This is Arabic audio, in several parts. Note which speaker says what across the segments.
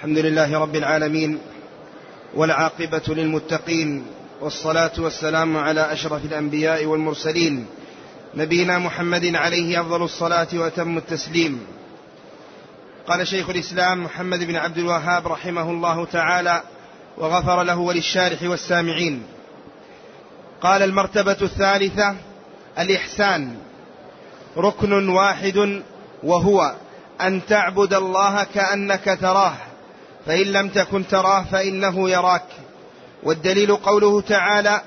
Speaker 1: الحمد لله رب العالمين والعاقبة للمتقين والصلاة والسلام على أشرف الأنبياء والمرسلين نبينا محمد عليه أفضل الصلاة وأتم التسليم. قال شيخ الإسلام محمد بن عبد الوهاب رحمه الله تعالى وغفر له وللشارح والسامعين. قال المرتبة الثالثة الإحسان. ركن واحد وهو أن تعبد الله كأنك تراه. فإن لم تكن تراه فإنه يراك. والدليل قوله تعالى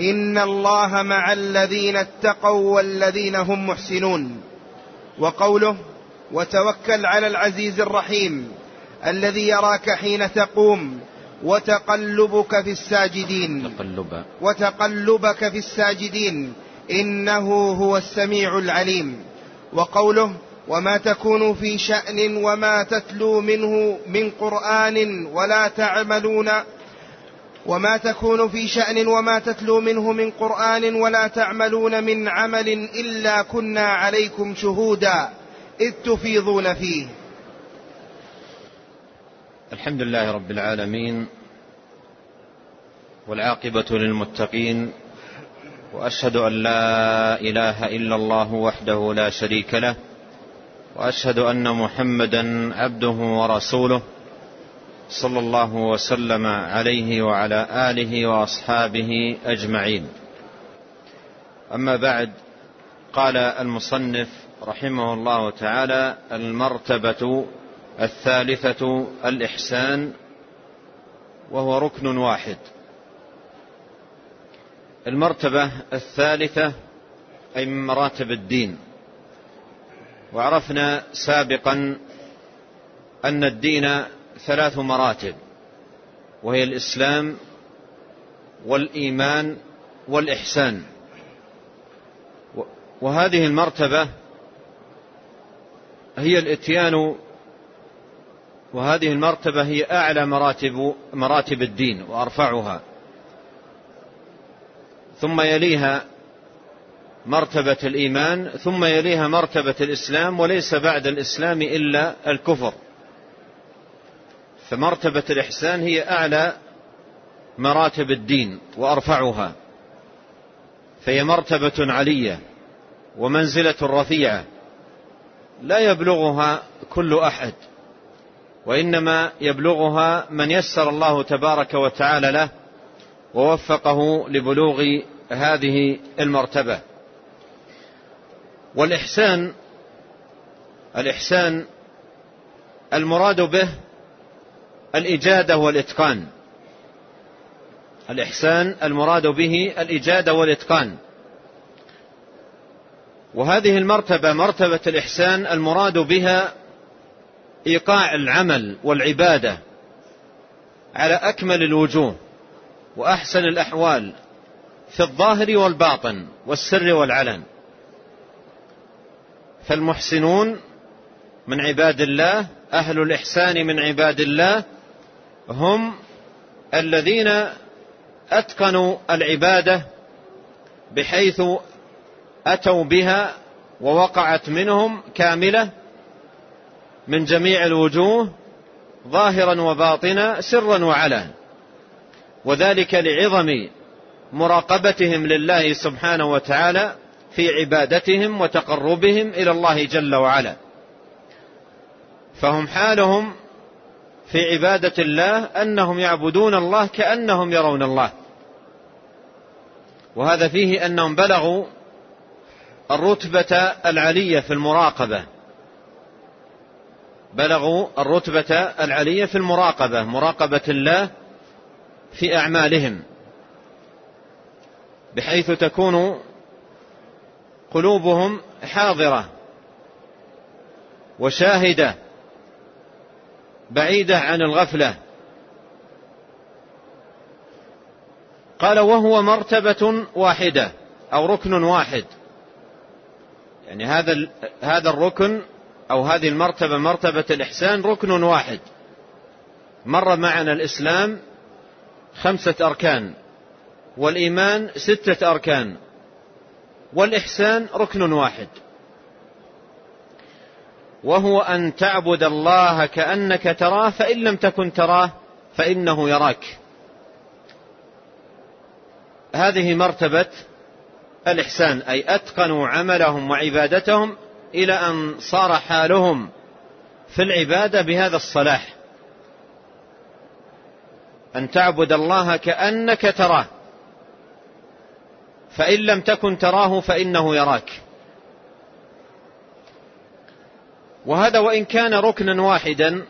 Speaker 1: إن الله مع الذين اتقوا والذين هم محسنون. وقوله وتوكل على العزيز الرحيم الذي يراك حين تقوم وتقلبك في الساجدين.
Speaker 2: تقلب.
Speaker 1: وتقلبك في الساجدين. إنه هو السميع العليم. وقوله وما تكون في شأن وما تتلو منه من قرآن ولا تعملون وما تكون في شأن وما تتلو منه من قرآن ولا تعملون من عمل إلا كنا عليكم شهودا إذ تفيضون فيه.
Speaker 2: الحمد لله رب العالمين والعاقبة للمتقين وأشهد أن لا إله إلا الله وحده لا شريك له وأشهد أن محمدا عبده ورسوله صلى الله وسلم عليه وعلى آله وأصحابه أجمعين. أما بعد قال المصنف رحمه الله تعالى المرتبة الثالثة الإحسان وهو ركن واحد. المرتبة الثالثة أي من مراتب الدين. وعرفنا سابقا أن الدين ثلاث مراتب وهي الإسلام والإيمان والإحسان. وهذه المرتبة هي الإتيان وهذه المرتبة هي أعلى مراتب مراتب الدين وأرفعها. ثم يليها مرتبة الإيمان ثم يليها مرتبة الإسلام وليس بعد الإسلام إلا الكفر. فمرتبة الإحسان هي أعلى مراتب الدين وأرفعها. فهي مرتبة علية ومنزلة رفيعة. لا يبلغها كل أحد وإنما يبلغها من يسر الله تبارك وتعالى له ووفقه لبلوغ هذه المرتبة. والإحسان الإحسان المراد به الإجادة والإتقان. الإحسان المراد به الإجادة والإتقان. وهذه المرتبة مرتبة الإحسان المراد بها إيقاع العمل والعبادة على أكمل الوجوه وأحسن الأحوال في الظاهر والباطن والسر والعلن. فالمحسنون من عباد الله أهل الإحسان من عباد الله هم الذين أتقنوا العبادة بحيث أتوا بها ووقعت منهم كاملة من جميع الوجوه ظاهرا وباطنا سرا وعلا وذلك لعظم مراقبتهم لله سبحانه وتعالى في عبادتهم وتقربهم إلى الله جل وعلا. فهم حالهم في عبادة الله أنهم يعبدون الله كأنهم يرون الله. وهذا فيه أنهم بلغوا الرتبة العلية في المراقبة. بلغوا الرتبة العلية في المراقبة مراقبة الله في أعمالهم. بحيث تكون قلوبهم حاضرة وشاهدة بعيدة عن الغفلة. قال وهو مرتبة واحدة أو ركن واحد. يعني هذا هذا الركن أو هذه المرتبة مرتبة الإحسان ركن واحد. مر معنا الإسلام خمسة أركان والإيمان ستة أركان. والإحسان ركن واحد. وهو أن تعبد الله كأنك تراه فإن لم تكن تراه فإنه يراك. هذه مرتبة الإحسان أي أتقنوا عملهم وعبادتهم إلى أن صار حالهم في العبادة بهذا الصلاح. أن تعبد الله كأنك تراه. فإن لم تكن تراه فإنه يراك. وهذا وإن كان ركنا واحدا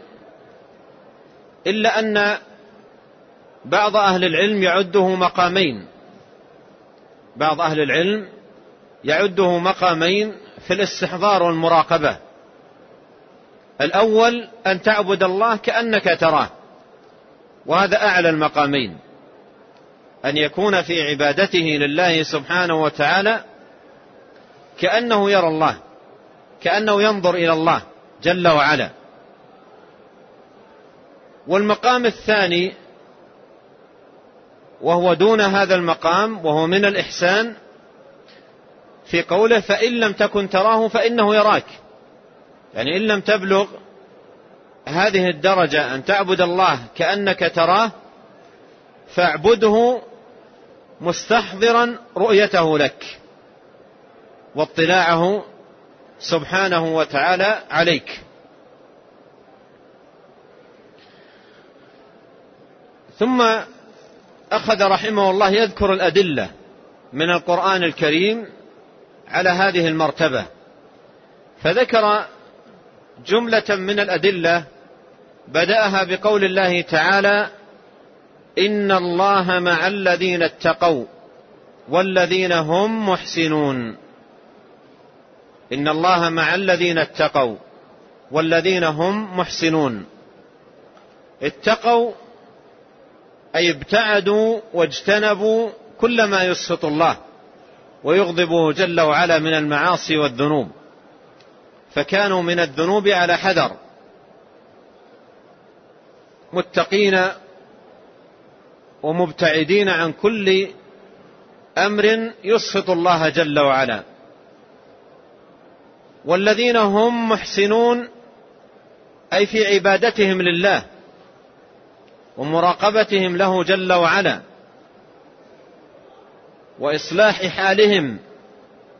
Speaker 2: إلا أن بعض أهل العلم يعده مقامين. بعض أهل العلم يعده مقامين في الاستحضار والمراقبة. الأول أن تعبد الله كأنك تراه وهذا أعلى المقامين. أن يكون في عبادته لله سبحانه وتعالى كأنه يرى الله كأنه ينظر إلى الله جل وعلا. والمقام الثاني وهو دون هذا المقام وهو من الإحسان في قوله فإن لم تكن تراه فإنه يراك. يعني إن لم تبلغ هذه الدرجة أن تعبد الله كأنك تراه فاعبده مستحضرا رؤيته لك واطلاعه سبحانه وتعالى عليك. ثم أخذ رحمه الله يذكر الأدلة من القرآن الكريم على هذه المرتبة فذكر جملة من الأدلة بدأها بقول الله تعالى إن الله مع الذين اتقوا والذين هم محسنون. إن الله مع الذين اتقوا والذين هم محسنون. اتقوا أي ابتعدوا واجتنبوا كل ما يسخط الله ويغضبه جل وعلا من المعاصي والذنوب. فكانوا من الذنوب على حذر. متقين ومبتعدين عن كل أمر يسخط الله جل وعلا. والذين هم محسنون أي في عبادتهم لله ومراقبتهم له جل وعلا. وإصلاح حالهم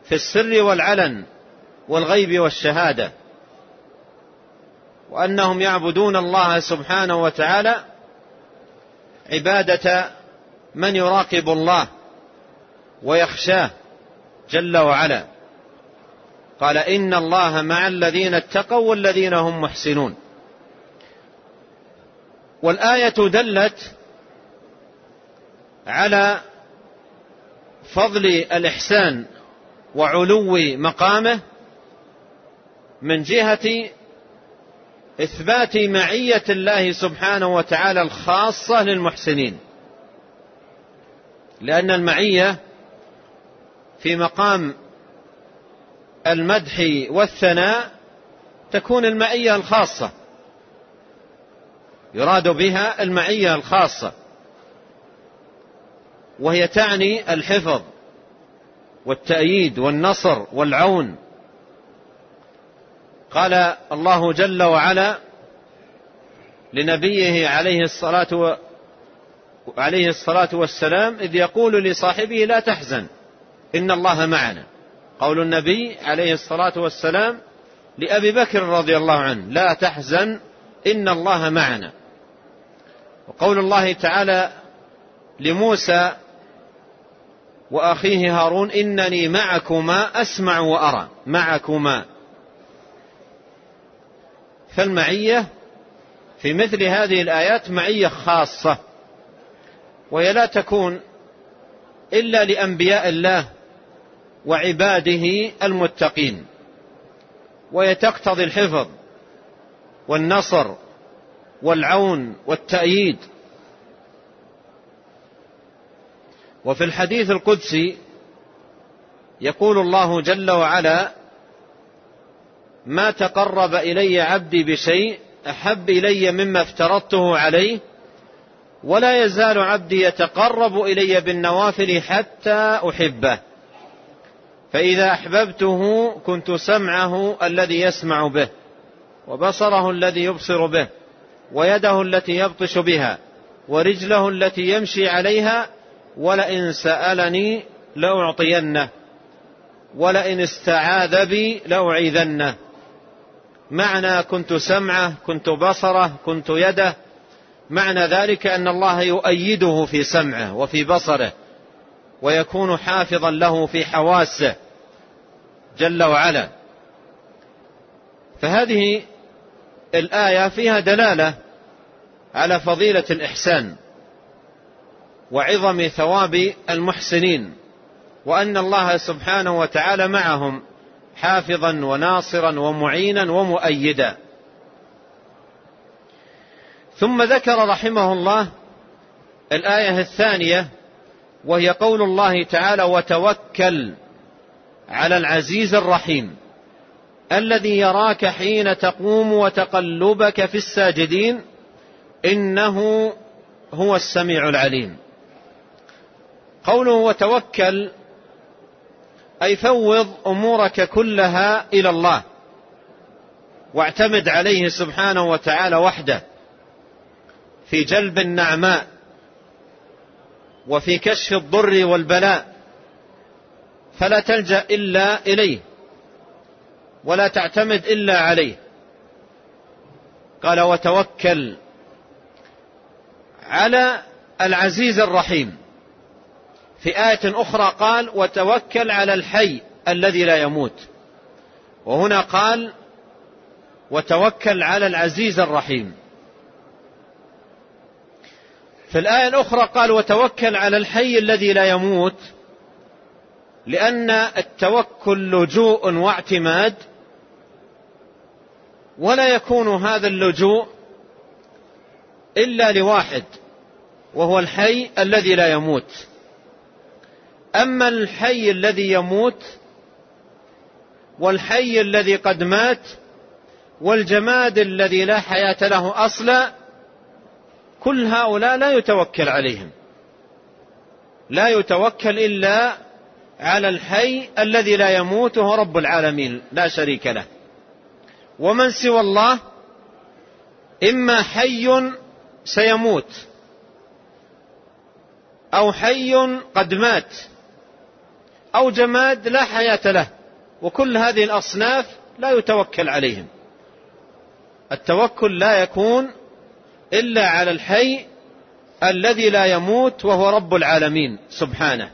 Speaker 2: في السر والعلن والغيب والشهادة. وأنهم يعبدون الله سبحانه وتعالى عبادة من يراقب الله ويخشاه جل وعلا. قال إن الله مع الذين اتقوا والذين هم محسنون. والآية دلت على فضل الإحسان وعلو مقامه من جهة إثبات معية الله سبحانه وتعالى الخاصة للمحسنين. لأن المعية في مقام المدح والثناء تكون المعية الخاصة. يراد بها المعية الخاصة. وهي تعني الحفظ والتأييد والنصر والعون. قال الله جل وعلا لنبيه عليه الصلاة و عليه الصلاة والسلام إذ يقول لصاحبه لا تحزن إن الله معنا. قول النبي عليه الصلاة والسلام لأبي بكر رضي الله عنه لا تحزن إن الله معنا. وقول الله تعالى لموسى وأخيه هارون إنني معكما أسمع وأرى معكما. فالمعية في مثل هذه الآيات معية خاصة وهي لا تكون إلا لأنبياء الله وعباده المتقين. وهي تقتضي الحفظ والنصر والعون والتأييد. وفي الحديث القدسي يقول الله جل وعلا ما تقرب إلي عبدي بشيء أحب إلي مما افترضته عليه ولا يزال عبدي يتقرب إلي بالنوافل حتى أحبه. فإذا أحببته كنت سمعه الذي يسمع به وبصره الذي يبصر به ويده التي يبطش بها ورجله التي يمشي عليها ولئن سألني لأعطينه ولئن استعاذ بي لأعيذنه. معنى كنت سمعه كنت بصره كنت يده. معنى ذلك أن الله يؤيده في سمعه وفي بصره ويكون حافظا له في حواسه جل وعلا. فهذه الآية فيها دلالة على فضيلة الإحسان وعظم ثواب المحسنين وأن الله سبحانه وتعالى معهم. حافظا وناصرا ومعينا ومؤيدا. ثم ذكر رحمه الله الآية الثانية وهي قول الله تعالى وتوكل على العزيز الرحيم الذي يراك حين تقوم وتقلبك في الساجدين إنه هو السميع العليم. قوله وتوكل أي فوض أمورك كلها إلى الله. واعتمد عليه سبحانه وتعالى وحده. في جلب النعماء. وفي كشف الضر والبلاء. فلا تلجأ إلا إليه. ولا تعتمد إلا عليه. قال وتوكل على العزيز الرحيم. في آية أخرى قال وتوكل على الحي الذي لا يموت. وهنا قال وتوكل على العزيز الرحيم. في الآية الأخرى قال وتوكل على الحي الذي لا يموت. لأن التوكل لجوء واعتماد ولا يكون هذا اللجوء إلا لواحد وهو الحي الذي لا يموت. أما الحي الذي يموت والحي الذي قد مات والجماد الذي لا حياة له أصلا كل هؤلاء لا يتوكل عليهم. لا يتوكل إلا على الحي الذي لا يموت وهو رب العالمين لا شريك له. ومن سوى الله؟ إما حي سيموت أو حي قد مات. أو جماد لا حياة له وكل هذه الأصناف لا يتوكل عليهم. التوكل لا يكون إلا على الحي الذي لا يموت وهو رب العالمين سبحانه.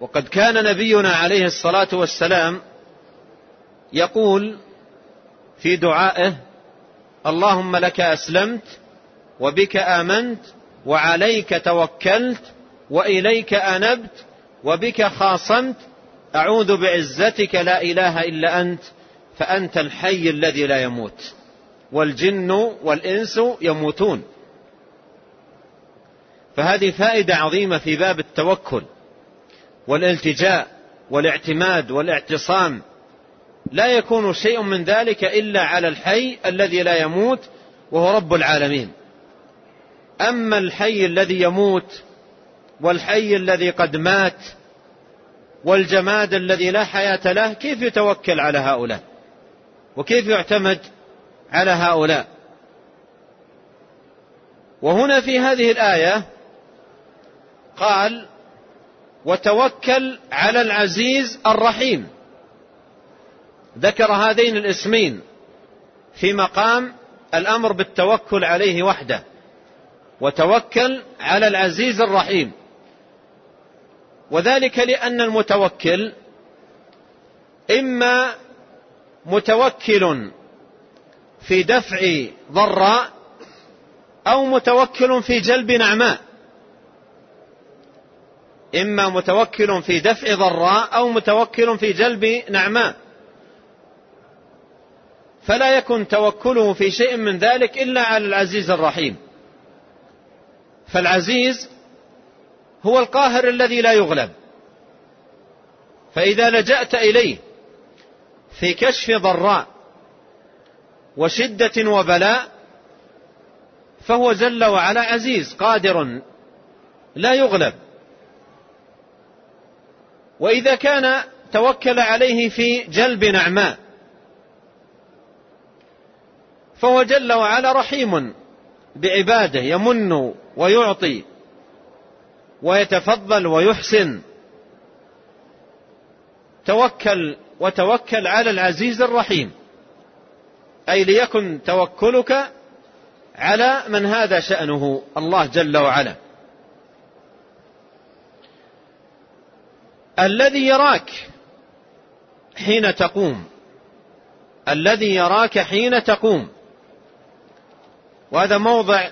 Speaker 2: وقد كان نبينا عليه الصلاة والسلام يقول في دعائه اللهم لك أسلمت وبك آمنت وعليك توكلت وإليك أنبت وبك خاصمت أعوذ بعزتك لا إله إلا أنت فأنت الحي الذي لا يموت. والجن والإنس يموتون. فهذه فائدة عظيمة في باب التوكل والالتجاء والاعتماد والاعتصام. لا يكون شيء من ذلك إلا على الحي الذي لا يموت وهو رب العالمين. أما الحي الذي يموت والحي الذي قد مات والجماد الذي لا حياة له كيف يتوكل على هؤلاء؟ وكيف يعتمد على هؤلاء؟ وهنا في هذه الآية قال وتوكل على العزيز الرحيم ذكر هذين الاسمين في مقام الأمر بالتوكل عليه وحده وتوكل على العزيز الرحيم وذلك لأن المتوكل إما متوكل في دفع ضراء أو متوكل في جلب نعماء. إما متوكل في دفع ضراء أو متوكل في جلب نعماء. فلا يكن توكله في شيء من ذلك إلا على العزيز الرحيم. فالعزيز هو القاهر الذي لا يغلب. فإذا لجأت إليه في كشف ضراء وشدة وبلاء فهو جل وعلا عزيز قادر لا يغلب. وإذا كان توكل عليه في جلب نعماء فهو جل وعلا رحيم بعباده يمن ويعطي. ويتفضل ويحسن. توكل وتوكل على العزيز الرحيم. أي ليكن توكلك على من هذا شأنه. الله جل وعلا. الذي يراك حين تقوم. الذي يراك حين تقوم. وهذا موضع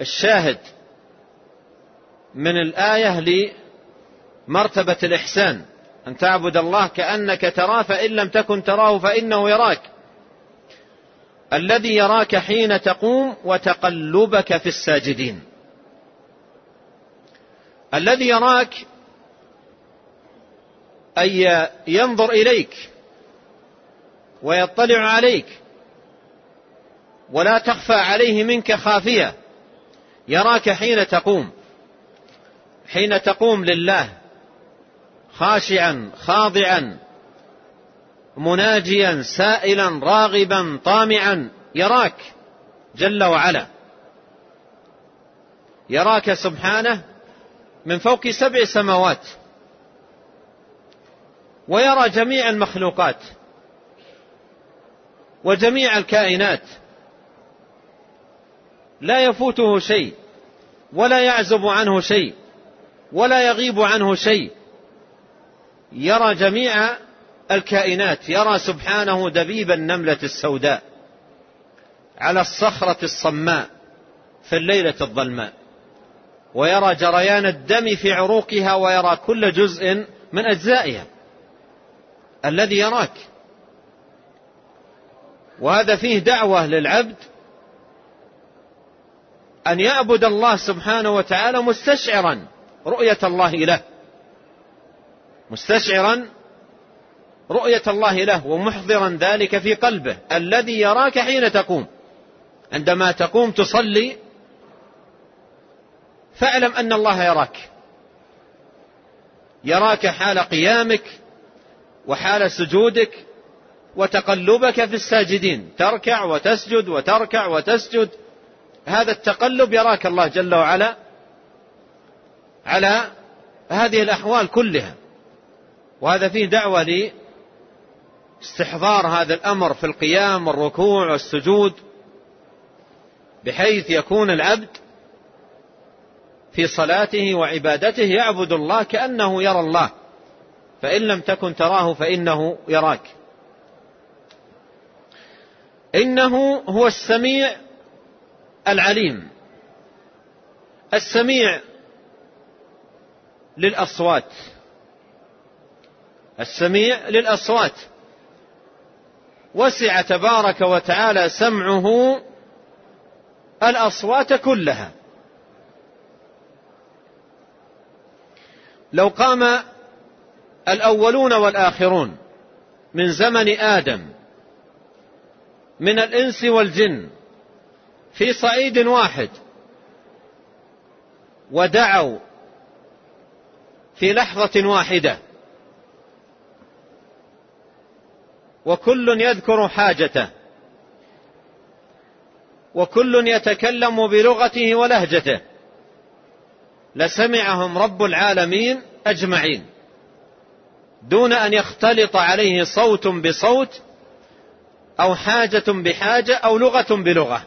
Speaker 2: الشاهد من الآية لمرتبة الإحسان. أن تعبد الله كأنك تراه فإن لم تكن تراه فإنه يراك. الذي يراك حين تقوم وتقلبك في الساجدين. الذي يراك أي ينظر إليك ويطلع عليك ولا تخفى عليه منك خافية. يراك حين تقوم. حين تقوم لله خاشعا خاضعا مناجيا سائلا راغبا طامعا يراك جل وعلا. يراك سبحانه من فوق سبع سماوات. ويرى جميع المخلوقات وجميع الكائنات. لا يفوته شيء ولا يعزب عنه شيء. ولا يغيب عنه شيء. يرى جميع الكائنات يرى سبحانه دبيب النملة السوداء على الصخرة الصماء في الليلة الظلماء. ويرى جريان الدم في عروقها ويرى كل جزء من أجزائها الذي يراك. وهذا فيه دعوة للعبد أن يعبد الله سبحانه وتعالى مستشعرا. رؤية الله له. مستشعرا رؤية الله له ومحضرا ذلك في قلبه. الذي يراك حين تقوم. عندما تقوم تصلي فاعلم أن الله يراك. يراك حال قيامك وحال سجودك وتقلبك في الساجدين. تركع وتسجد وتركع وتسجد. هذا التقلب يراك الله جل وعلا. على هذه الأحوال كلها. وهذا فيه دعوة لاستحضار هذا الأمر في القيام والركوع والسجود بحيث يكون العبد في صلاته وعبادته يعبد الله كأنه يرى الله. فإن لم تكن تراه فإنه يراك. إنه هو السميع العليم. السميع للأصوات. السميع للأصوات. وسع تبارك وتعالى سمعه الأصوات كلها. لو قام الأولون والآخرون من زمن آدم من الإنس والجن في صعيد واحد ودعوا في لحظة واحدة. وكل يذكر حاجته. وكل يتكلم بلغته ولهجته. لسمعهم رب العالمين أجمعين. دون أن يختلط عليه صوت بصوت أو حاجة بحاجة أو لغة بلغة.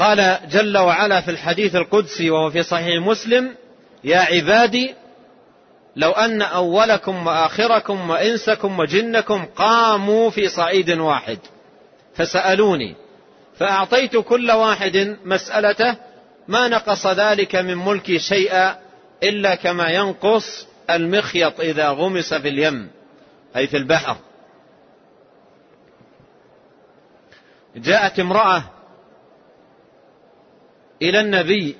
Speaker 2: قال جل وعلا في الحديث القدسي وهو في صحيح مسلم يا عبادي لو أن أولكم وآخركم وإنسكم وجنكم قاموا في صعيد واحد فسألوني فأعطيت كل واحد مسألته ما نقص ذلك من ملكي شيئا إلا كما ينقص المخيط إذا غمس في اليم أي في البحر. جاءت امرأة إلى النبي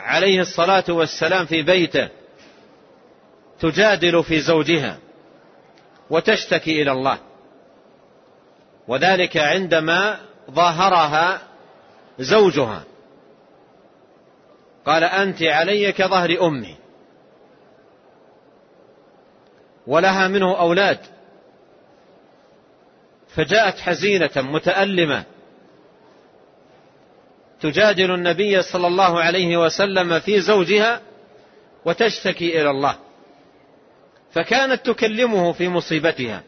Speaker 2: عليه الصلاة والسلام في بيته تجادل في زوجها وتشتكي إلى الله. وذلك عندما ظاهرها زوجها. قال أنت علي كظهر أمي. ولها منه أولاد. فجاءت حزينة متألمة. تجادل النبي صلى الله عليه وسلم في زوجها وتشتكي إلى الله. فكانت تكلمه في مصيبتها.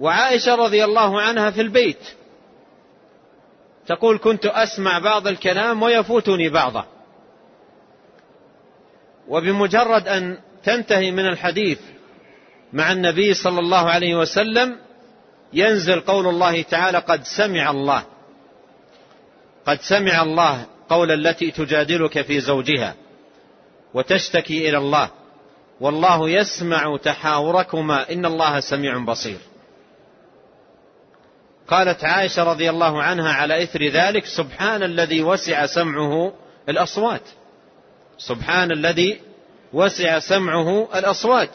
Speaker 2: وعائشة رضي الله عنها في البيت. تقول كنت أسمع بعض الكلام ويفوتني بعضه. وبمجرد أن تنتهي من الحديث مع النبي صلى الله عليه وسلم ينزل قول الله تعالى قد سمع الله. قد سمع الله قول التي تجادلك في زوجها وتشتكي إلى الله والله يسمع تحاوركما إن الله سميع بصير. قالت عائشة رضي الله عنها على إثر ذلك سبحان الذي وسع سمعه الأصوات. سبحان الذي وسع سمعه الأصوات.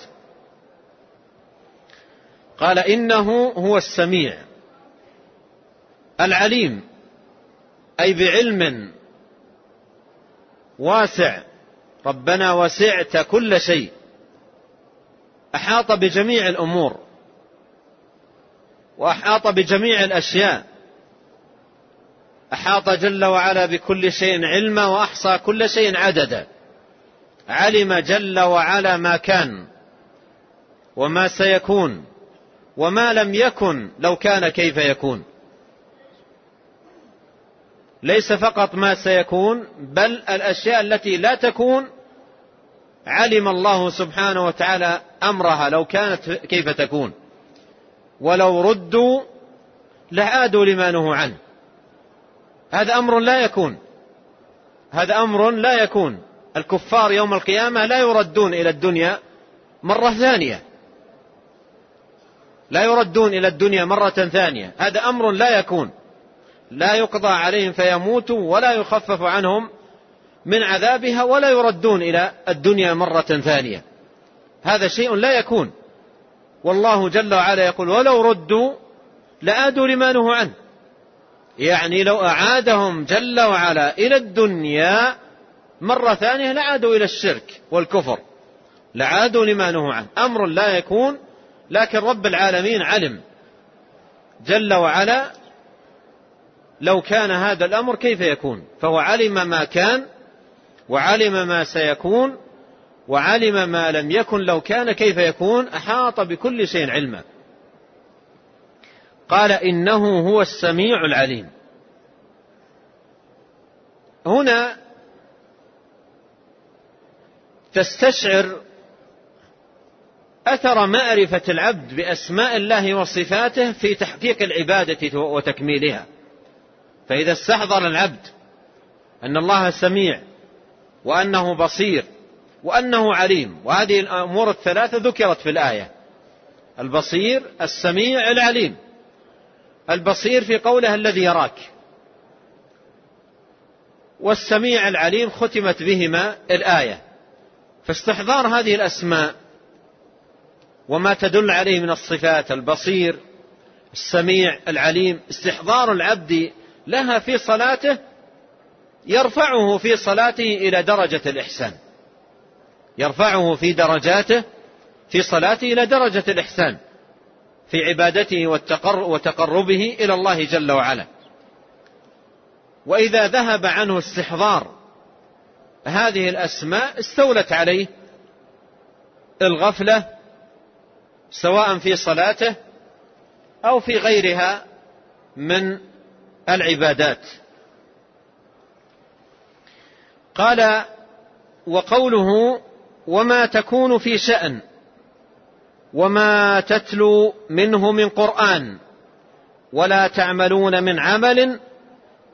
Speaker 2: قال إنه هو السميع العليم. أي بعلم واسع. ربنا وسعت كل شيء. أحاط بجميع الأمور. وأحاط بجميع الأشياء. أحاط جل وعلا بكل شيء علما وأحصى كل شيء عددا. علم جل وعلا ما كان وما سيكون وما لم يكن لو كان كيف يكون. ليس فقط ما سيكون بل الأشياء التي لا تكون. علم الله سبحانه وتعالى أمرها لو كانت كيف تكون. ولو ردوا لعادوا لما نهوا عنه. هذا أمر لا يكون. هذا أمر لا يكون. الكفار يوم القيامة لا يردون إلى الدنيا مرة ثانية. لا يردون إلى الدنيا مرة ثانية. هذا أمر لا يكون. لا يقضى عليهم فيموتوا ولا يخفف عنهم من عذابها ولا يردون إلى الدنيا مرة ثانية. هذا شيء لا يكون. والله جل وعلا يقول ولو ردوا لآدوا لما نهوا عنه. يعني لو أعادهم جل وعلا إلى الدنيا مرة ثانية لعادوا إلى الشرك والكفر. لعادوا لما نهوا عنه. أمر لا يكون لكن رب العالمين علم. جل وعلا لو كان هذا الأمر كيف يكون؟ فهو علم ما كان وعلم ما سيكون وعلم ما لم يكن لو كان كيف يكون أحاط بكل شيء علما. قال إنه هو السميع العليم. هنا تستشعر أثر معرفة العبد بأسماء الله وصفاته في تحقيق العبادة وتكميلها. فإذا استحضر العبد أن الله سميع وأنه بصير وأنه عليم وهذه الأمور الثلاثة ذكرت في الآية. البصير السميع العليم. البصير في قوله الذي يراك. والسميع العليم ختمت بهما الآية. فاستحضار هذه الأسماء وما تدل عليه من الصفات البصير السميع العليم استحضار العبد لها في صلاته يرفعه في صلاته إلى درجة الإحسان. يرفعه في درجاته في صلاته إلى درجة الإحسان في عبادته وتقربه إلى الله جل وعلا. وإذا ذهب عنه استحضار هذه الأسماء استولت عليه الغفلة سواء في صلاته أو في غيرها من العبادات. قال وقوله وما تكون في شأن وما تتلو منه من قرآن ولا تعملون من عمل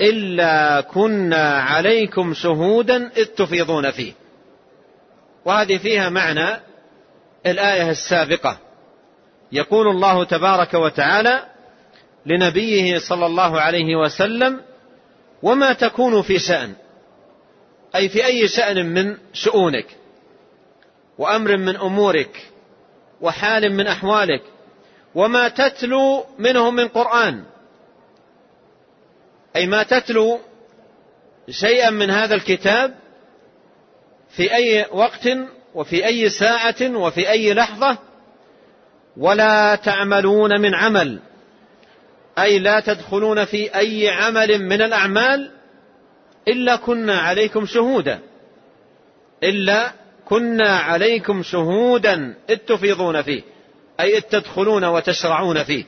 Speaker 2: إلا كنا عليكم شهودا إذ تفيضون فيه. وهذه فيها معنى الآية السابقة. يقول الله تبارك وتعالى لنبيه صلى الله عليه وسلم وما تكون في شأن أي في أي شأن من شؤونك وأمر من أمورك وحال من أحوالك وما تتلو منه من قرآن أي ما تتلو شيئا من هذا الكتاب في أي وقت وفي أي ساعة وفي أي لحظة ولا تعملون من عمل. أي لا تدخلون في أي عمل من الأعمال إلا كنا عليكم شهودا. إلا كنا عليكم شهودا إذ تفيضون فيه أي إذ تدخلون وتشرعون فيه.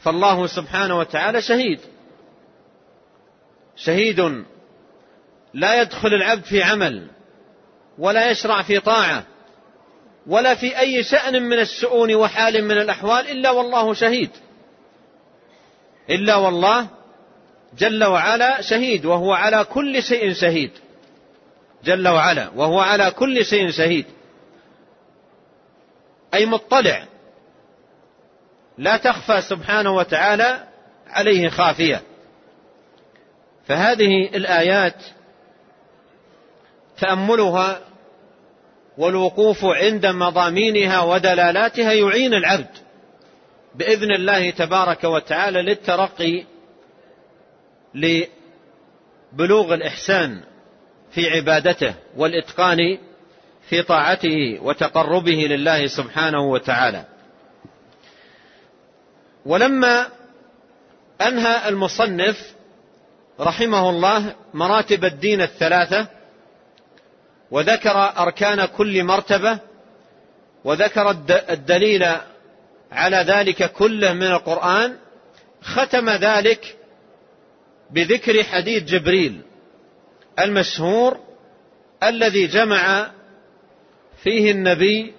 Speaker 2: فالله سبحانه وتعالى شهيد. شهيد. لا يدخل العبد في عمل ولا يشرع في طاعة ولا في أي شأن من الشؤون وحال من الأحوال إلا والله شهيد. إلا والله جل وعلا شهيد وهو على كل شيء شهيد. جل وعلا وهو على كل شيء شهيد. أي مطلع. لا تخفى سبحانه وتعالى عليه خافية. فهذه الآيات تأملها والوقوف عند مضامينها ودلالاتها يعين العبد. بإذن الله تبارك وتعالى للترقي لبلوغ الإحسان في عبادته والإتقان في طاعته وتقربه لله سبحانه وتعالى. ولما أنهى المصنف رحمه الله مراتب الدين الثلاثة وذكر أركان كل مرتبة وذكر الدليل على ذلك كله من القرآن ختم ذلك بذكر حديث جبريل المشهور الذي جمع فيه النبي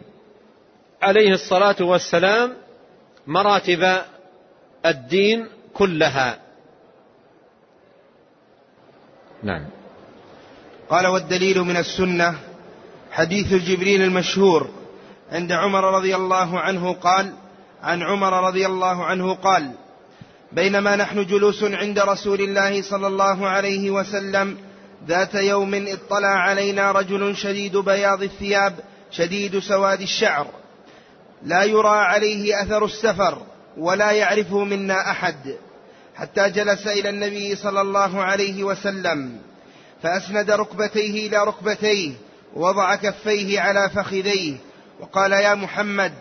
Speaker 2: عليه الصلاة والسلام مراتب الدين كلها.
Speaker 1: نعم. قال والدليل من السنة حديث جبريل المشهور عند عمر رضي الله عنه قال عن عمر رضي الله عنه قال بينما نحن جلوس عند رسول الله صلى الله عليه وسلم ذات يوم اطلع علينا رجل شديد بياض الثياب شديد سواد الشعر. لا يرى عليه أثر السفر ولا يعرفه منا أحد حتى جلس إلى النبي صلى الله عليه وسلم فأسند ركبتيه إلى ركبتيه ووضع كفيه على فخذيه وقال يا محمد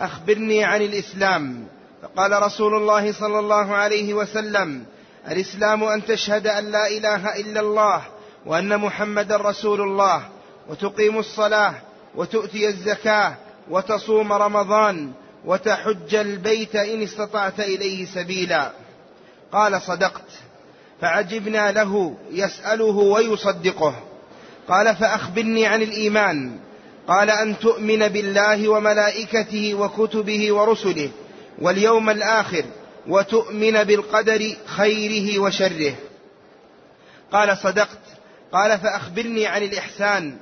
Speaker 1: أخبرني عن الإسلام. فقال رسول الله صلى الله عليه وسلم الإسلام أن تشهد أن لا إله إلا الله وأن محمدا رسول الله وتقيم الصلاة وتؤتي الزكاة وتصوم رمضان وتحج البيت إن استطعت إليه سبيلا. قال صدقت. فعجبنا له يسأله ويصدقه. قال فأخبرني عن الإيمان. قال أن تؤمن بالله وملائكته وكتبه ورسله واليوم الآخر وتؤمن بالقدر خيره وشره. قال صدقت. قال فأخبرني عن الإحسان.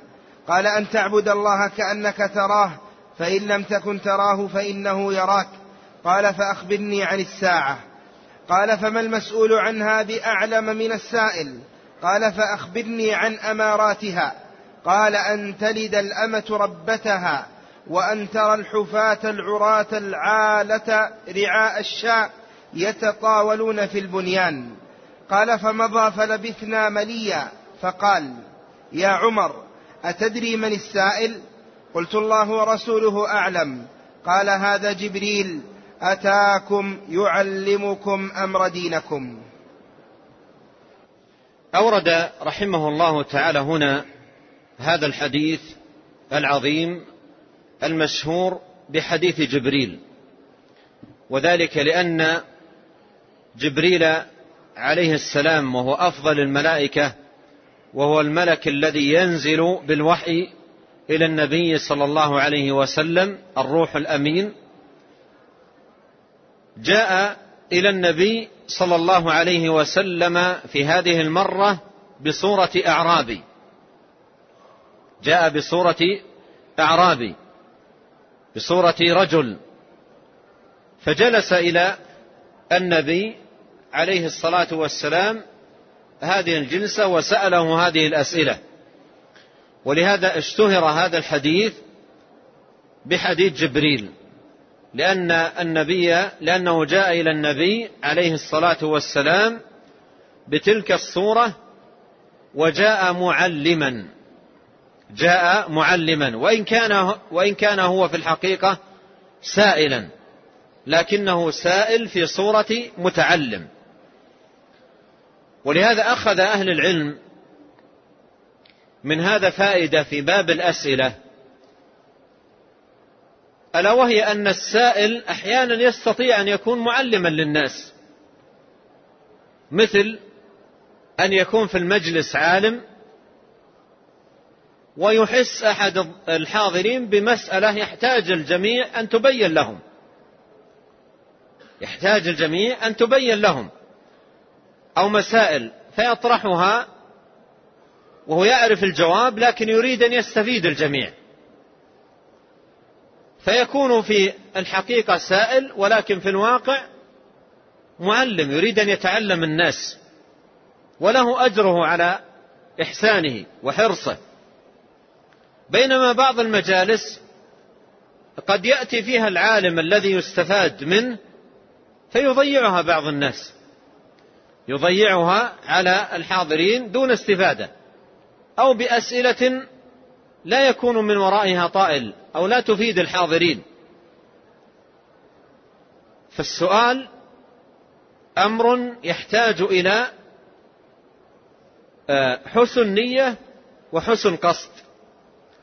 Speaker 1: قال أن تعبد الله كأنك تراه فإن لم تكن تراه فإنه يراك. قال فأخبرني عن الساعة. قال فما المسؤول عنها بأعلم من السائل؟ قال فأخبرني عن أماراتها. قال أن تلد الأمة ربتها وأن ترى الحفاة العراة العالة رعاء الشاء يتطاولون في البنيان. قال فمضى فلبثنا مليا. فقال يا عمر أتدري من السائل؟ قلت الله ورسوله أعلم. قال هذا جبريل أتاكم يعلمكم أمر دينكم.
Speaker 2: أورد رحمه الله تعالى هنا هذا الحديث العظيم المشهور بحديث جبريل. وذلك لأن جبريل عليه السلام وهو أفضل الملائكة وهو الملك الذي ينزل بالوحي إلى النبي صلى الله عليه وسلم الروح الأمين. جاء إلى النبي صلى الله عليه وسلم في هذه المرة بصورة أعرابي. جاء بصورة أعرابي بصورة رجل فجلس إلى النبي عليه الصلاة والسلام هذه الجلسة وسأله هذه الأسئلة. ولهذا اشتهر هذا الحديث بحديث جبريل لأن النبي لأنه جاء إلى النبي عليه الصلاة والسلام بتلك الصورة وجاء معلما. جاء معلما. وإن كان, وإن كان هو في الحقيقة سائلا. لكنه سائل في صورة متعلم. ولهذا أخذ أهل العلم من هذا فائدة في باب الأسئلة. ألا وهي أن السائل أحيانا يستطيع أن يكون معلما للناس. مثل أن يكون في المجلس عالم ويحس أحد الحاضرين بمسألة يحتاج الجميع أن تبين لهم. يحتاج الجميع أن تبين لهم. أو مسائل فيطرحها وهو يعرف الجواب لكن يريد أن يستفيد الجميع. فيكون في الحقيقة سائل ولكن في الواقع معلم يريد أن يتعلم الناس. وله أجره على إحسانه وحرصه. بينما بعض المجالس قد يأتي فيها العالم الذي يستفاد منه فيضيعها بعض الناس. يضيعها على الحاضرين دون استفادة أو بأسئلة لا يكون من ورائها طائل أو لا تفيد الحاضرين. فالسؤال أمر يحتاج إلى آه، حسن نية وحسن قصد.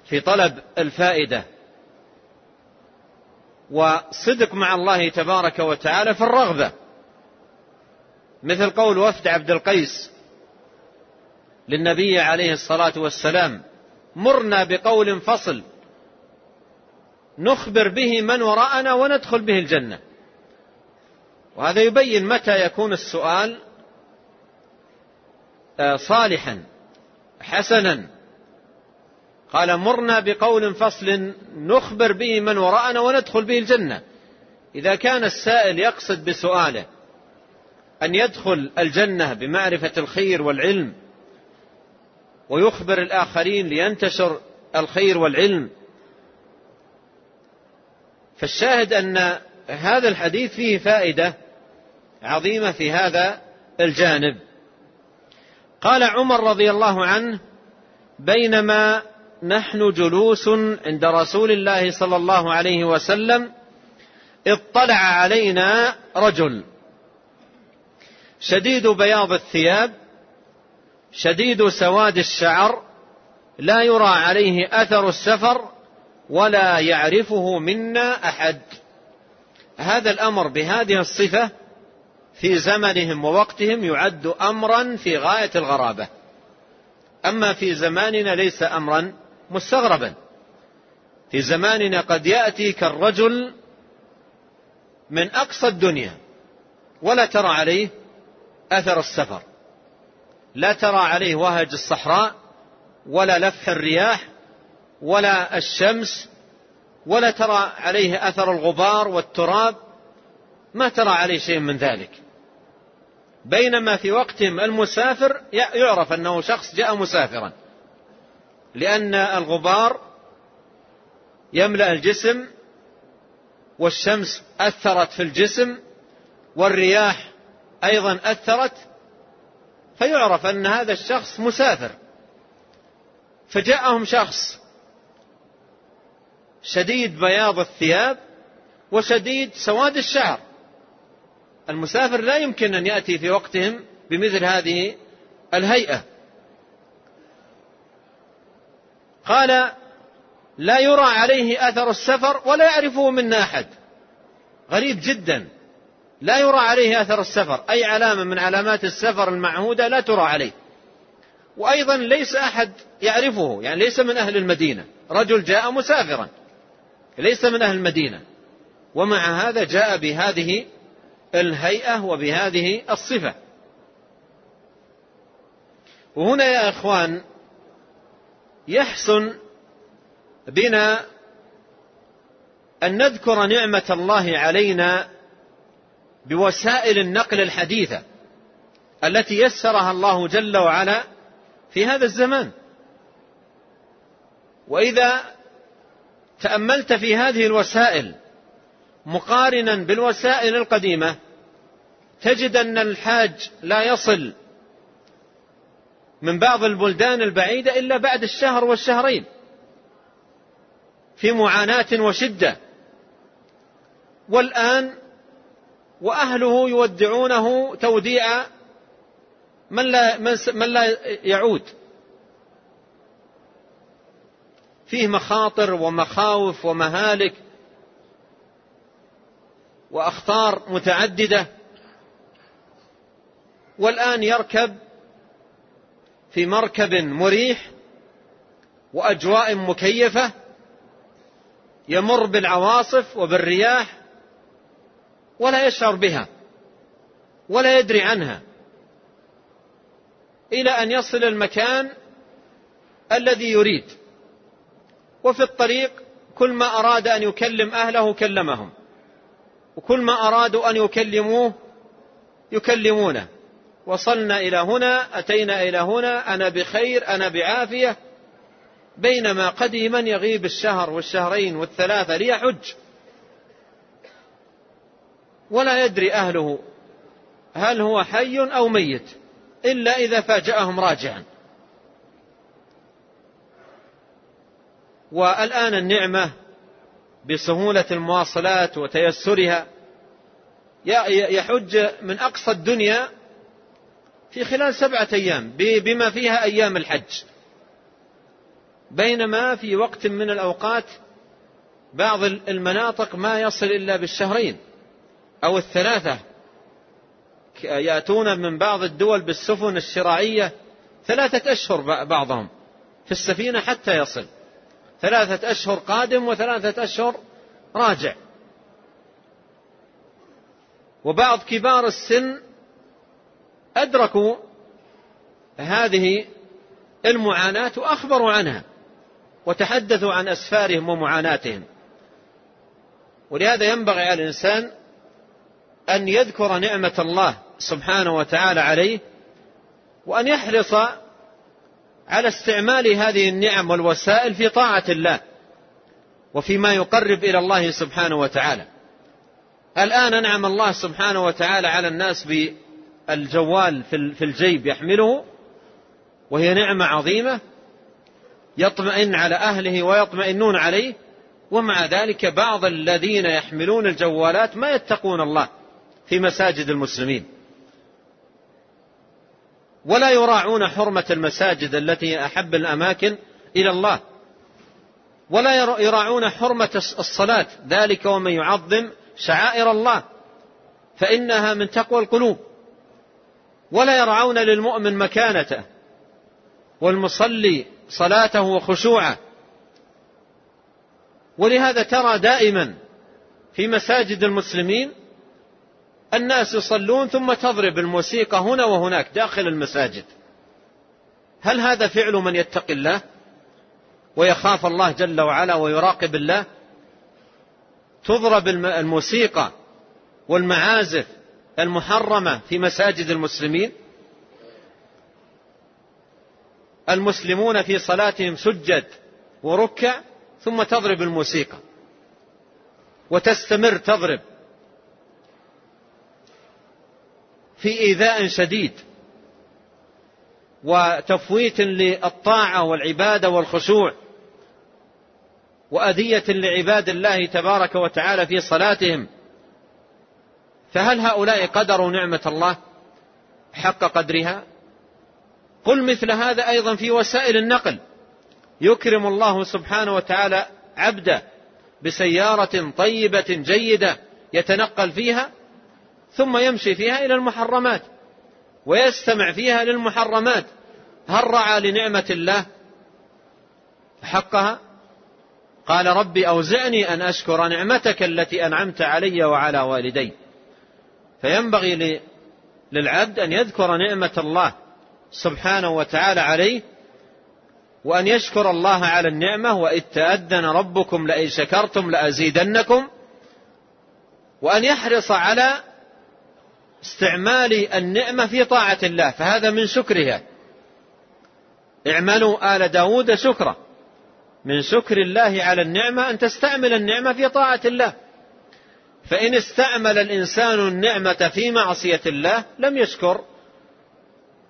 Speaker 2: في طلب الفائدة. وصدق مع الله تبارك وتعالى في الرغبة. مثل قول وفد عبد القيس للنبي عليه الصلاة والسلام مرنا بقول فصل نخبر به من وراءنا وندخل به الجنة. وهذا يبين متى يكون السؤال آه، صالحا حسنا قال مرنا بقول فصل نخبر به من وراءنا وندخل به الجنة. إذا كان السائل يقصد بسؤاله أن يدخل الجنة بمعرفة الخير والعلم ويخبر الآخرين لينتشر الخير والعلم فالشاهد أن هذا الحديث فيه فائدة عظيمة في هذا الجانب. قال عمر رضي الله عنه بينما نحن جلوس عند رسول الله صلى الله عليه وسلم اطلع علينا رجل. شديد بياض الثياب شديد سواد الشعر لا يرى عليه أثر السفر ولا يعرفه منا أحد. هذا الأمر بهذه الصفة في زمنهم ووقتهم يعد امرا في غاية الغرابة. أما في زماننا ليس امرا. مستغربا. في زماننا قد يأتي كالرجل من أقصى الدنيا ولا ترى عليه أثر السفر. لا ترى عليه وهج الصحراء ولا لفح الرياح ولا الشمس ولا ترى عليه أثر الغبار والتراب. ما ترى عليه شيء من ذلك. بينما في وقتهم المسافر يعرف أنه شخص جاء مسافرا. لأن الغبار يملأ الجسم والشمس أثرت في الجسم والرياح أيضا أثرت فيعرف أن هذا الشخص مسافر. فجاءهم شخص شديد بياض الثياب وشديد سواد الشعر. المسافر لا يمكن أن يأتي في وقتهم بمثل هذه الهيئة. قال لا يرى عليه أثر السفر ولا يعرفه منا أحد. غريب جدا. لا يرى عليه أثر السفر. أي علامة من علامات السفر المعهودة لا ترى عليه. وأيضا ليس أحد يعرفه. يعني ليس من أهل المدينة. رجل جاء مسافرا. ليس من أهل المدينة. ومع هذا جاء بهذه الهيئة وبهذه الصفة. وهنا يا إخوان يحسن بنا أن نذكر نعمة الله علينا بوسائل النقل الحديثة التي يسرها الله جل وعلا في هذا الزمان. وإذا تأملت في هذه الوسائل مقارنا بالوسائل القديمة تجد أن الحاج لا يصل من بعض البلدان البعيدة إلا بعد الشهر والشهرين في معاناة وشدة. والآن وأهله يودعونه توديع من لا, من لا يعود. فيه مخاطر ومخاوف ومهالك وأخطار متعددة. والآن يركب في مركب مريح وأجواء مكيفة يمر بالعواصف وبالرياح ولا يشعر بها ولا يدري عنها. إلى أن يصل المكان الذي يريد. وفي الطريق كل ما أراد أن يكلم أهله كلمهم. وكل ما أرادوا أن يكلموه يكلمونه. وصلنا إلى هنا أتينا إلى هنا أنا بخير أنا بعافية. بينما قديما يغيب الشهر والشهرين والثلاثة ليحج. ولا يدري أهله هل هو حي أو ميت إلا إذا فاجأهم راجعا. والآن النعمة بسهولة المواصلات وتيسرها. يحج من أقصى الدنيا في خلال سبعة أيام بما فيها أيام الحج. بينما في وقت من الأوقات بعض المناطق ما يصل إلا بالشهرين أو الثلاثة. يأتون من بعض الدول بالسفن الشراعية ثلاثة أشهر بعضهم في السفينة حتى يصل. ثلاثة أشهر قادم وثلاثة أشهر راجع. وبعض كبار السن أدركوا هذه المعاناة وأخبروا عنها وتحدثوا عن أسفارهم ومعاناتهم. ولهذا ينبغي على الإنسان أن يذكر نعمة الله سبحانه وتعالى عليه وأن يحرص على استعمال هذه النعم والوسائل في طاعة الله وفيما يقرب إلى الله سبحانه وتعالى. الآن أنعم الله سبحانه وتعالى على الناس بالجوال في الجيب يحمله وهي نعمة عظيمة يطمئن على أهله ويطمئنون عليه ومع ذلك بعض الذين يحملون الجوالات ما يتقون الله في مساجد المسلمين. ولا يراعون حرمة المساجد التي أحب الأماكن إلى الله. ولا يراعون حرمة الصلاة. ذلك ومن يعظم شعائر الله فإنها من تقوى القلوب. ولا يرعون للمؤمن مكانته والمصلي صلاته وخشوعه. ولهذا ترى دائما في مساجد المسلمين الناس يصلون ثم تضرب الموسيقى هنا وهناك داخل المساجد. هل هذا فعل من يتقي الله ويخاف الله جل وعلا ويراقب الله؟ تضرب الموسيقى والمعازف المحرمة في مساجد المسلمين المسلمون في صلاتهم سجد وركع ثم تضرب الموسيقى وتستمر تضرب في إيذاء شديد وتفويت للطاعة والعبادة والخشوع وأذية لعباد الله تبارك وتعالى في صلاتهم. فهل هؤلاء قدروا نعمة الله؟ حق قدرها؟ قل مثل هذا أيضا في وسائل النقل. يكرم الله سبحانه وتعالى عبده بسيارة طيبة جيدة يتنقل فيها ثم يمشي فيها إلى المحرمات ويستمع فيها للمحرمات. هل رعى لنعمة الله حقها؟ قال ربي أوزعني أن أشكر نعمتك التي أنعمت علي وعلى والدي. فينبغي للعبد أن يذكر نعمة الله سبحانه وتعالى عليه وأن يشكر الله على النعمة وإذ تأذن ربكم لئن شكرتم لأزيدنكم وأن يحرص على استعمال النعمة في طاعة الله فهذا من شكرها اعملوا آل داود شكرا. من شكر الله على النعمة أن تستعمل النعمة في طاعة الله. فإن استعمل الإنسان النعمة في معصية الله لم يشكر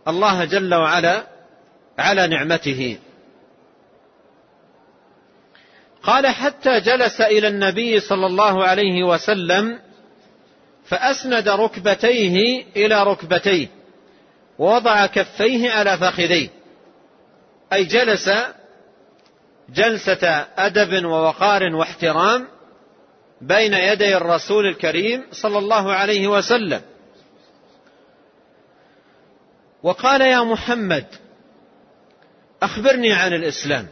Speaker 2: الله جل وعلا على نعمته. قال حتى جلس إلى النبي صلى الله عليه وسلم فأسند ركبتيه إلى ركبتيه ووضع كفيه على فخذيه أي جلس جلسة أدب ووقار واحترام بين يدي الرسول الكريم صلى الله عليه وسلم. وقال يا محمد أخبرني عن الإسلام.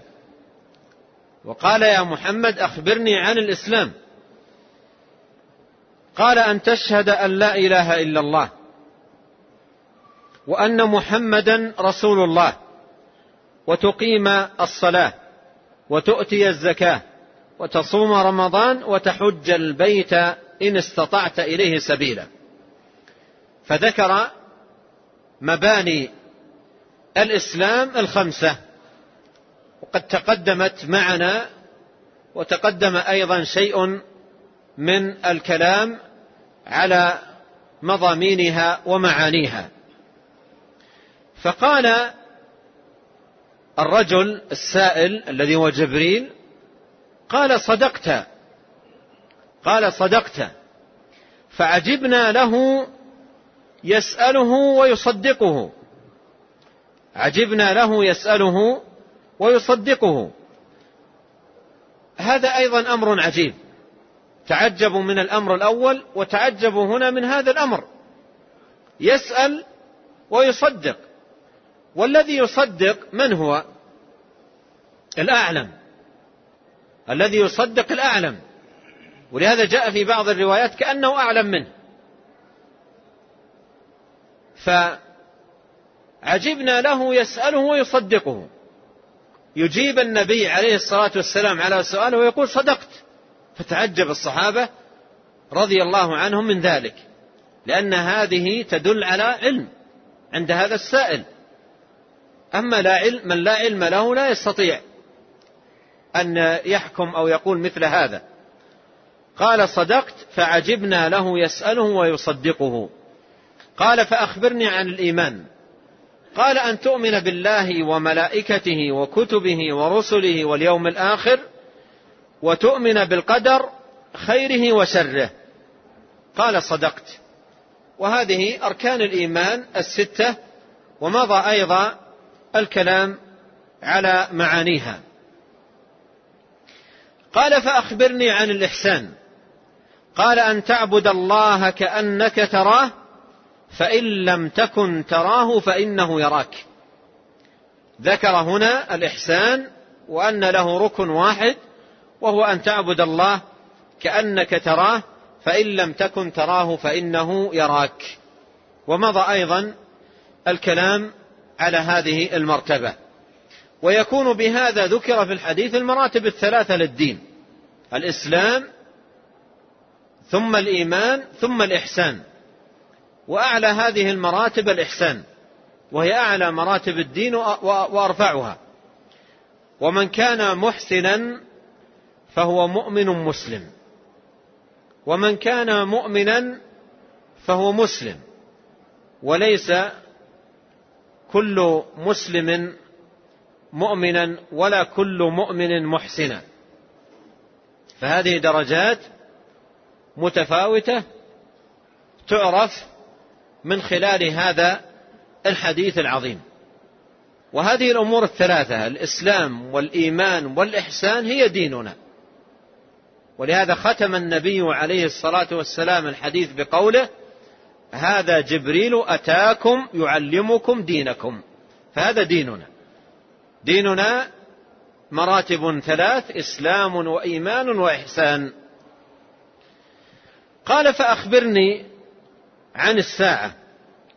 Speaker 2: وقال يا محمد أخبرني عن الإسلام. قال أن تشهد أن لا إله إلا الله وأن محمدا رسول الله وتقيم الصلاة وتؤتي الزكاة وتصوم رمضان وتحج البيت إن استطعت إليه سبيلا. فذكر مباني الإسلام الخمسة وقد تقدمت معنا وتقدم أيضا شيء من الكلام على مضامينها ومعانيها. فقال الرجل السائل الذي هو جبريل قال صدقت. قال صدقت. فعجبنا له يسأله ويصدقه. عجبنا له يسأله ويصدقه. هذا أيضا أمر عجيب. تعجبوا من الأمر الأول وتعجبوا هنا من هذا الأمر. يسأل ويصدق. والذي يصدق من هو؟ الأعلم. الذي يصدق الأعلم. ولهذا جاء في بعض الروايات كأنه أعلم منه. فعجبنا له يسأله ويصدقه. يجيب النبي عليه الصلاة والسلام على سؤاله ويقول صدقت. فتعجب الصحابة رضي الله عنهم من ذلك. لأن هذه تدل على علم عند هذا السائل. أما لا علم من لا علم له لا يستطيع. أن يحكم أو يقول مثل هذا. قال صدقت فعجبنا له يسأله ويصدقه. قال فأخبرني عن الإيمان. قال أن تؤمن بالله وملائكته وكتبه ورسله واليوم الآخر وتؤمن بالقدر خيره وشره. قال صدقت. وهذه أركان الإيمان الستة ومضى أيضا الكلام على معانيها. قال فأخبرني عن الإحسان. قال أن تعبد الله كأنك تراه فإن لم تكن تراه فإنه يراك. ذكر هنا الإحسان وأن له ركن واحد وهو أن تعبد الله كأنك تراه فإن لم تكن تراه فإنه يراك. ومضى أيضا الكلام على هذه المرتبة. ويكون بهذا ذكر في الحديث المراتب الثلاثة للدين. الإسلام ثم الإيمان ثم الإحسان. وأعلى هذه المراتب الإحسان وهي أعلى مراتب الدين وأرفعها. ومن كان محسنا فهو مؤمن مسلم. ومن كان مؤمنا فهو مسلم. وليس كل مسلم مؤمنا ولا كل مؤمن محسنا فهذه درجات متفاوتة تعرف من خلال هذا الحديث العظيم. وهذه الأمور الثلاثة الإسلام والإيمان والإحسان هي ديننا. ولهذا ختم النبي عليه الصلاة والسلام الحديث بقوله هذا جبريل أتاكم يعلمكم دينكم. فهذا ديننا. ديننا مراتب ثلاث إسلام وإيمان وإحسان. قال فأخبرني عن الساعة.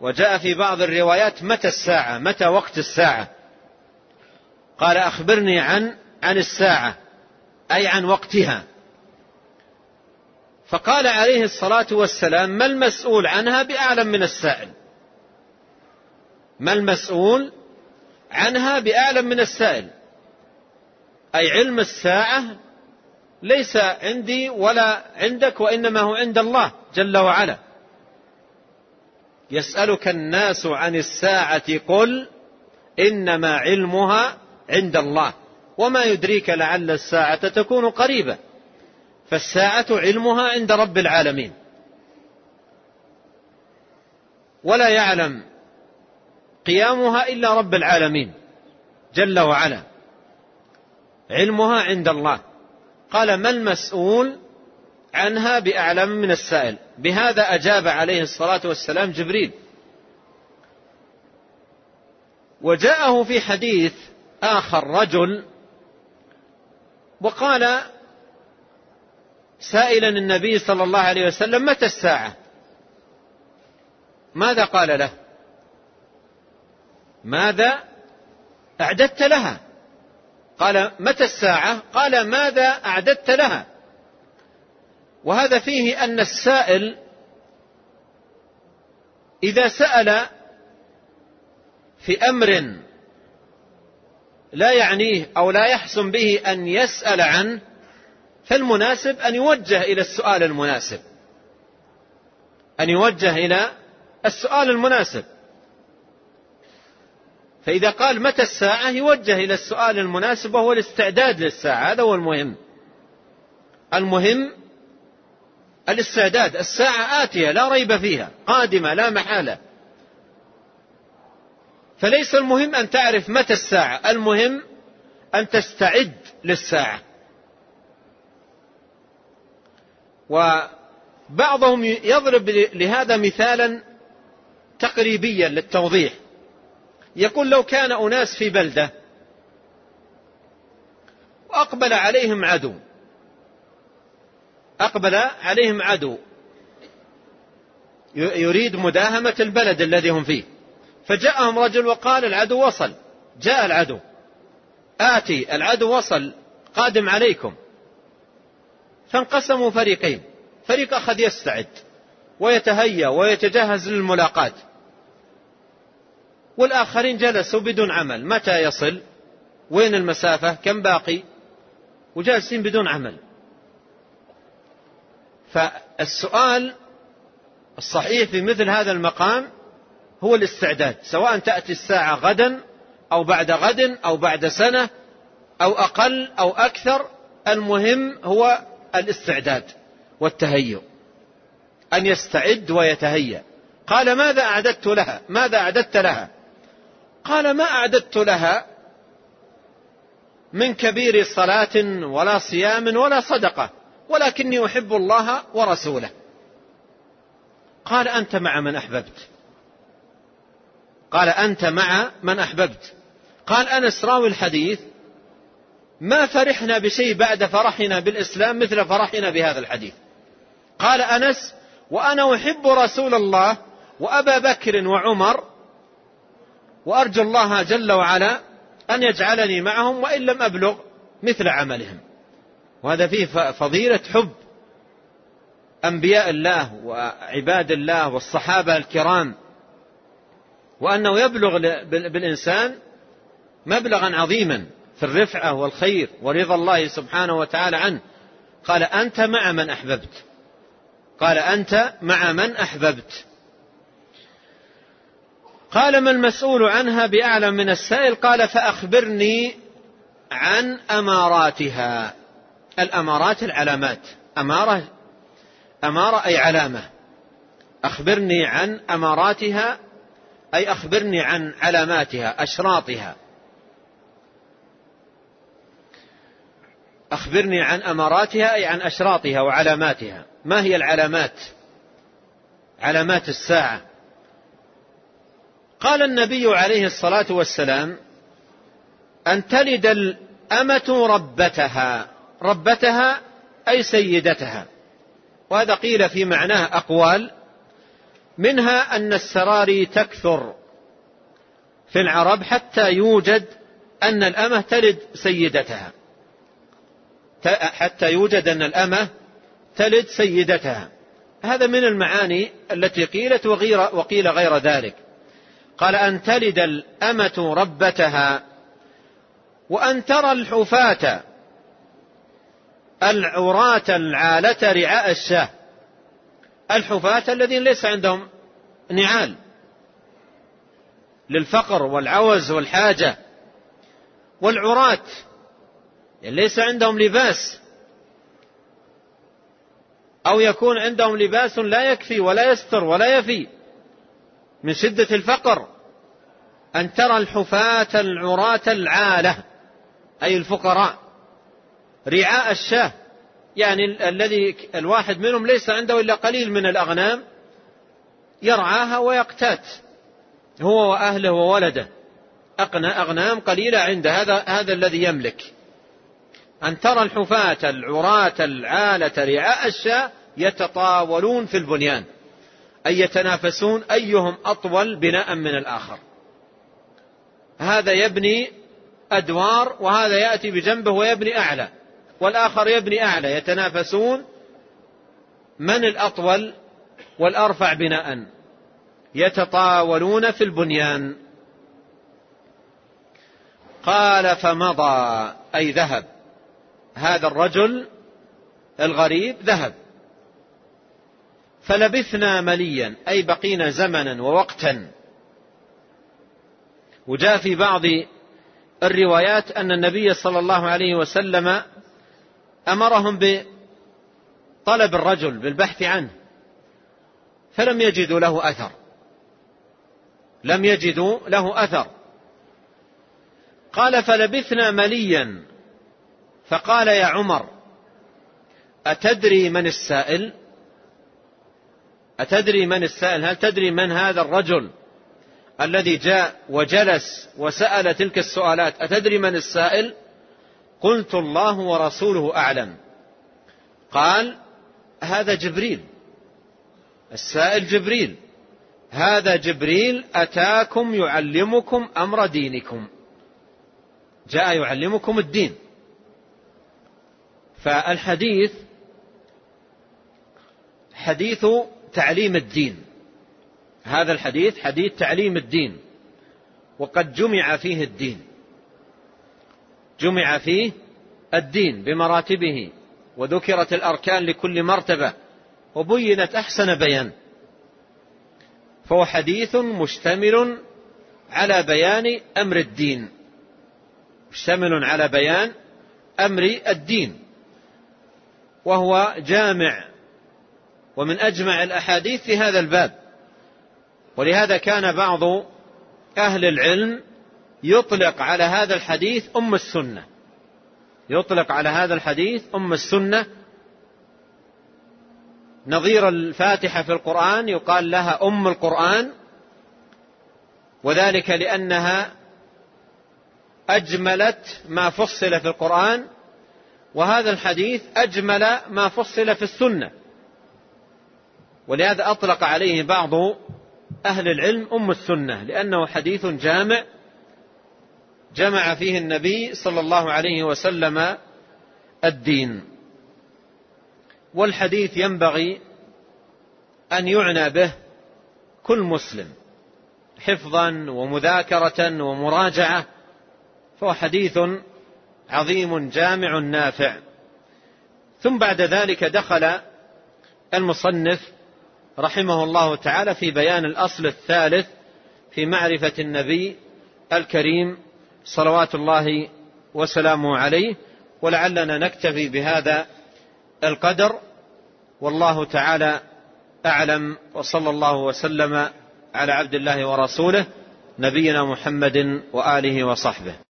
Speaker 2: وجاء في بعض الروايات متى الساعة متى وقت الساعة. قال أخبرني عن عن الساعة أي عن وقتها. فقال عليه الصلاة والسلام ما المسؤول عنها بأعلم من السائل؟ ما المسؤول عنها بأعلم من السائل. أي علم الساعة ليس عندي ولا عندك وإنما هو عند الله جل وعلا. يسألك الناس عن الساعة قل إنما علمها عند الله وما يدريك لعل الساعة تكون قريبة. فالساعة علمها عند رب العالمين. ولا يعلم قيامها إلا رب العالمين جل وعلا. علمها عند الله. قال ما المسؤول عنها بأعلم من السائل؟ بهذا أجاب عليه الصلاة والسلام جبريل. وجاءه في حديث آخر رجل وقال سائلا النبي صلى الله عليه وسلم متى الساعة؟ ماذا قال له؟ ماذا أعددت لها؟ قال متى الساعة؟ قال ماذا أعددت لها؟ وهذا فيه أن السائل إذا سأل في أمر لا يعنيه أو لا يحسن به أن يسأل عنه فالمناسب أن يوجه إلى السؤال المناسب. أن يوجه إلى السؤال المناسب. فإذا قال متى الساعة يوجه إلى السؤال المناسب وهو الاستعداد للساعة. هذا هو المهم. المهم الاستعداد. الساعة آتية لا ريب فيها قادمة لا محالة. فليس المهم أن تعرف متى الساعة المهم أن تستعد للساعة. وبعضهم يضرب لهذا مثالا تقريبيا للتوضيح. يقول لو كان أناس في بلدة وأقبل عليهم عدو أقبل عليهم عدو يريد مداهمة البلد الذي هم فيه فجاءهم رجل وقال العدو وصل جاء العدو آتي العدو وصل قادم عليكم. فانقسموا فريقين فريق أخذ يستعد ويتهيأ ويتجهز للملاقاة والآخرين جلسوا بدون عمل. متى يصل؟ وين المسافة؟ كم باقي؟ وجالسين بدون عمل. فالسؤال الصحيح في مثل هذا المقام هو الاستعداد. سواء تأتي الساعة غدا أو بعد غد أو بعد سنة أو أقل أو أكثر المهم هو الاستعداد والتهيؤ. أن يستعد ويتهيأ. قال ماذا أعددت لها؟ ماذا أعددت لها؟ قال ما أعددت لها من كبير صلاة ولا صيام ولا صدقة ولكني أحب الله ورسوله. قال أنت مع من أحببت. قال أنت مع من أحببت. قال أنس راوي الحديث ما فرحنا بشيء بعد فرحنا بالإسلام مثل فرحنا بهذا الحديث. قال أنس وأنا أحب رسول الله وأبا بكر وعمر وأرجو الله جل وعلا أن يجعلني معهم وإن لم أبلغ مثل عملهم. وهذا فيه فضيلة حب. أنبياء الله وعباد الله والصحابة الكرام. وأنه يبلغ بالإنسان مبلغا عظيما في الرفعة والخير ورضا الله سبحانه وتعالى عنه. قال أنت مع من أحببت. قال أنت مع من أحببت. قال ما المسؤول عنها بأعلم من السائل؟ قال فأخبرني عن أماراتها. الأمارات العلامات. أمارة أمارة أي علامة. أخبرني عن أماراتها أي أخبرني عن علاماتها أشراطها. أخبرني عن أماراتها أي عن أشراطها وعلاماتها. ما هي العلامات؟ علامات الساعة. قال النبي عليه الصلاة والسلام أن تلد الأمة ربتها. ربتها أي سيدتها. وهذا قيل في معناه أقوال منها أن السراري تكثر في العرب حتى يوجد أن الأمة تلد سيدتها. حتى يوجد أن الأمة تلد سيدتها. هذا من المعاني التي قيلت وغير وقيل غير ذلك. قال أن تلد الأمة ربتها وأن ترى الحفاة العراة العالة رعاء الشاه. الحفاة الذين ليس عندهم نعال للفقر والعوز والحاجة. والعراة ليس عندهم لباس أو يكون عندهم لباس لا يكفي ولا يستر ولا يفي. من شدة الفقر أن ترى الحفاة العراة العالة أي الفقراء. رعاء الشاه يعني الذي الواحد منهم ليس عنده إلا قليل من الأغنام يرعاها ويقتات هو وأهله وولده. أغنام قليلة عنده هذا هذا الذي يملك. أن ترى الحفاة العراة العالة رعاء الشاة يتطاولون في البنيان. أي يتنافسون أيهم أطول بناء من الآخر. هذا يبني أدوار وهذا يأتي بجنبه ويبني أعلى. والآخر يبني أعلى. يتنافسون من الأطول والأرفع بناء. يتطاولون في البنيان. قال فمضى أي ذهب. هذا الرجل الغريب ذهب. فلبثنا مليا أي بقينا زمنا ووقتا. وجاء في بعض الروايات أن النبي صلى الله عليه وسلم أمرهم بطلب الرجل بالبحث عنه فلم يجدوا له أثر. لم يجدوا له أثر. قال فلبثنا مليا. فقال يا عمر أتدري من السائل؟ أتدري من السائل؟ هل تدري من هذا الرجل الذي جاء وجلس وسأل تلك السؤالات؟ أتدري من السائل؟ قلت الله ورسوله أعلم. قال هذا جبريل. السائل جبريل. هذا جبريل أتاكم يعلمكم أمر دينكم. جاء يعلمكم الدين. فالحديث حديث تعليم الدين. هذا الحديث حديث تعليم الدين. وقد جمع فيه الدين. جمع فيه الدين بمراتبه وذكرت الأركان لكل مرتبة وبينت أحسن بيان. فهو حديث مشتمل على بيان أمر الدين. مشتمل على بيان أمر الدين. وهو جامع ومن أجمع الأحاديث في هذا الباب. ولهذا كان بعض أهل العلم يطلق على هذا الحديث أم السنة. يطلق على هذا الحديث أم السنة. نظير الفاتحة في القرآن يقال لها أم القرآن وذلك لأنها أجملت ما فصل في القرآن وهذا الحديث أجمل ما فصل في السنة. ولهذا أطلق عليه بعض أهل العلم أم السنة لأنه حديث جامع جمع فيه النبي صلى الله عليه وسلم الدين. والحديث ينبغي أن يعنى به كل مسلم حفظا ومذاكرة ومراجعة فهو حديث عظيم جامع نافع. ثم بعد ذلك دخل المصنف رحمه الله تعالى في بيان الأصل الثالث في معرفة النبي الكريم صلوات الله وسلامه عليه ولعلنا نكتفي بهذا القدر والله تعالى أعلم وصلى الله وسلم على عبد الله ورسوله نبينا محمد وآله وصحبه.